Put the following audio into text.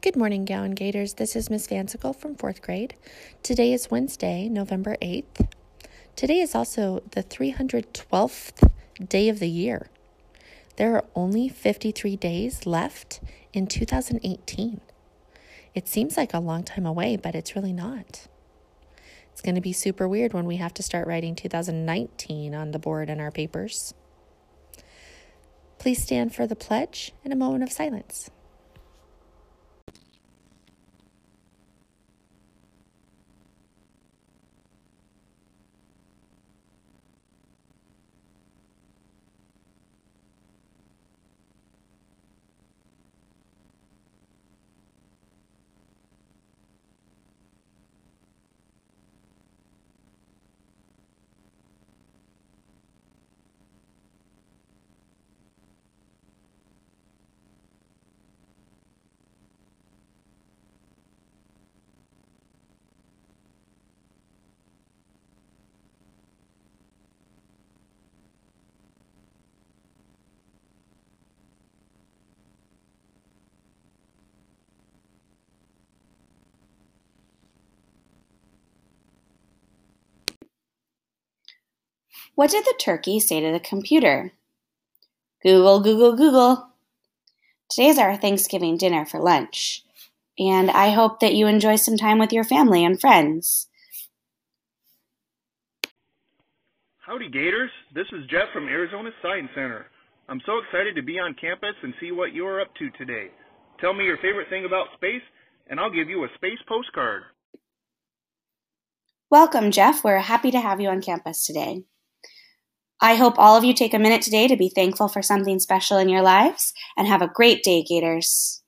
Good morning, Gowan Gators. This is Miss Vansicle from fourth grade. Today is Wednesday, November 8th. Today is also the 312th day of the year. There are only 53 days left in 2018. It seems like a long time away, but it's really not. It's going to be super weird when we have to start writing 2019 on the board in our papers. Please stand for the pledge and a moment of silence. What did the turkey say to the computer? Google, Google, Google. Today's our Thanksgiving dinner for lunch, and I hope that you enjoy some time with your family and friends. Howdy, Gators. This is Jeff from Arizona Science Center. I'm so excited to be on campus and see what you're up to today. Tell me your favorite thing about space, and I'll give you a space postcard. Welcome, Jeff. We're happy to have you on campus today. I hope all of you take a minute today to be thankful for something special in your lives and have a great day, Gators.